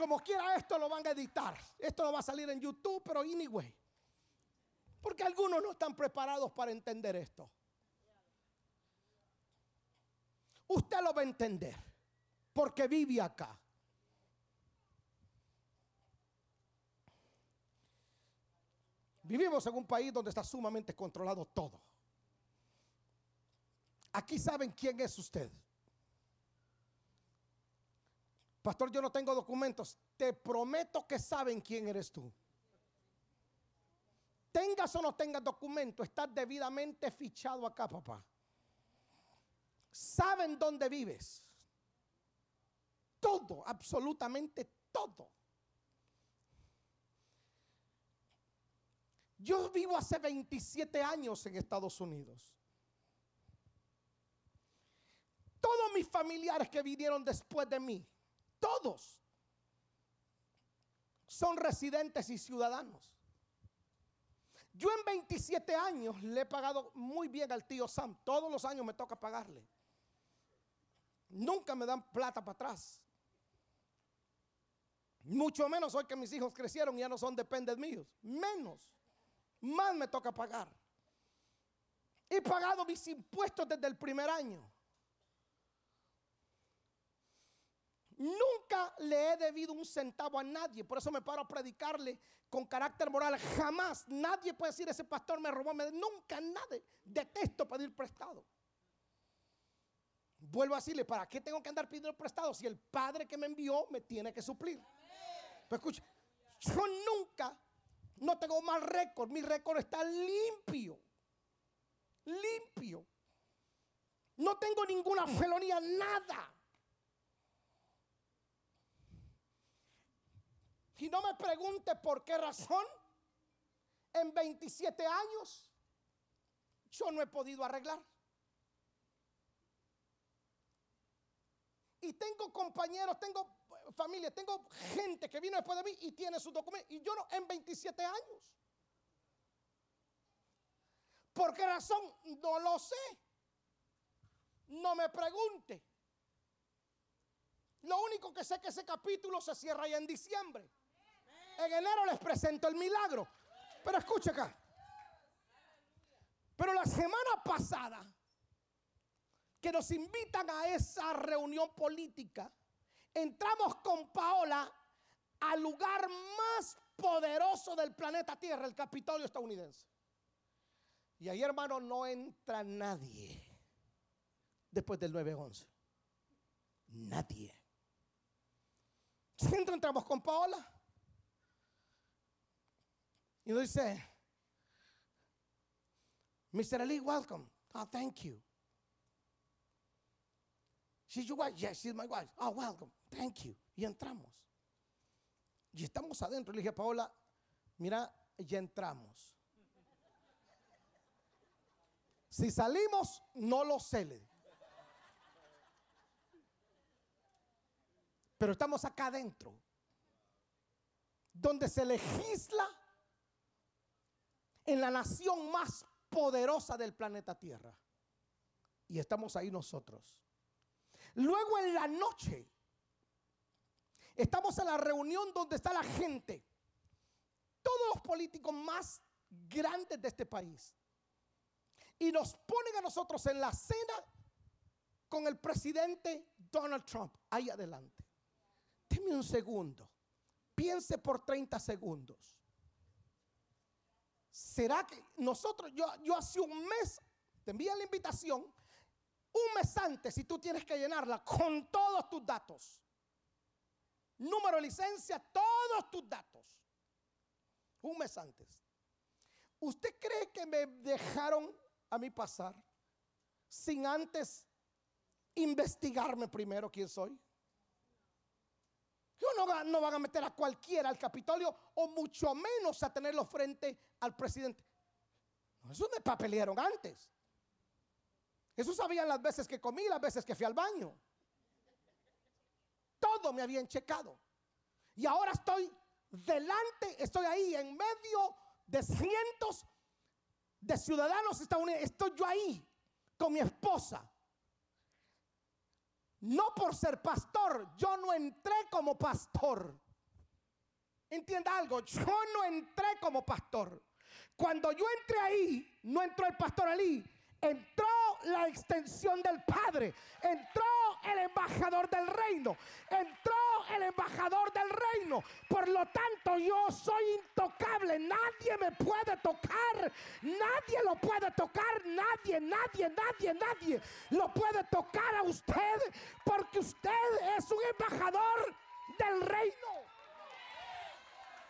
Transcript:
como quiera esto lo van a editar. Esto no va a salir en YouTube, pero anyway. Porque algunos no están preparados para entender esto. Usted lo va a entender. Porque vive acá. Vivimos en un país donde está sumamente controlado todo. Aquí saben quién es usted. Pastor, yo no tengo documentos. Te prometo que saben quién eres tú. Tengas o no tengas documento, estás debidamente fichado acá, papá. Saben dónde vives. Todo, absolutamente todo. Yo vivo hace 27 años en Estados Unidos. Todos mis familiares que vinieron después de mí, todos, son residentes y ciudadanos. Yo en 27 años le he pagado muy bien al tío Sam. Todos los años me toca pagarle. Nunca me dan plata para atrás. Mucho menos hoy que mis hijos crecieron y ya no son dependes míos. Menos. Más me toca pagar. He pagado mis impuestos desde el primer año. Nunca le he debido un centavo a nadie. Por eso me paro a predicarle con carácter moral. Jamás nadie puede decir ese pastor me robó. Nunca nadie. Detesto pedir prestado. Vuelvo a decirle, ¿para qué tengo que andar pidiendo prestado si el Padre que me envió me tiene que suplir? Pero escucha, yo nunca, no tengo mal récord. Mi récord está limpio. Limpio. No tengo ninguna felonía, nada. Y no me pregunte por qué razón en 27 años yo no he podido arreglar. Y tengo compañeros, tengo familia, tengo gente que vino después de mí y tiene sus documentos. Y yo no, en 27 años. ¿Por qué razón? No lo sé. No me pregunte. Lo único que sé es que ese capítulo se cierra ya en diciembre. En enero les presento el milagro. Pero escucha acá. Pero la semana pasada, que nos invitan a esa reunión política, entramos con Paola al lugar más poderoso del planeta Tierra, el Capitolio estadounidense. Y ahí, hermano, no entra nadie después del 9-11. Nadie. Siempre entramos con Paola. Y nos dice, Mr. Ali, welcome. Oh, thank you. She's your wife? Yes, she's my wife. Oh, welcome. Thank you. Y entramos. Y estamos adentro. Le dije a Paola, mira, ya entramos. Si salimos, no lo sé. Pero estamos acá adentro, donde se legisla en la nación más poderosa del planeta Tierra. Y estamos ahí nosotros. Luego en la noche, estamos en la reunión donde está la gente, todos los políticos más grandes de este país. Y nos ponen a nosotros en la cena con el presidente Donald Trump. Ahí adelante. Deme un segundo. Piense por 30 segundos. ¿Será que nosotros, yo, yo hace un mes, te envían la invitación, un mes antes, si tú tienes que llenarla con todos tus datos, número de licencia, todos tus datos, un mes antes. ¿Usted cree que me dejaron a mí pasar sin antes investigarme primero quién soy? No, no van a meter a cualquiera al Capitolio o mucho menos a tenerlo frente al presidente. Eso me papelearon antes. Eso sabían las veces que comí, las veces que fui al baño. Todo me habían checado. Y ahora estoy delante, estoy ahí en medio de cientos de ciudadanos estadounidenses. Estoy yo ahí con mi esposa. No por ser pastor, yo no entré como pastor. Entienda algo, yo no entré como pastor. Cuando yo entré ahí, no entró el pastor Ali, entró la extensión del Padre, entró el embajador del reino, entró el embajador del reino. Por lo tanto, yo soy intocable, nadie me puede tocar, nadie lo puede tocar, nadie, nadie, nadie, nadie lo puede tocar a usted, porque usted es un embajador del reino.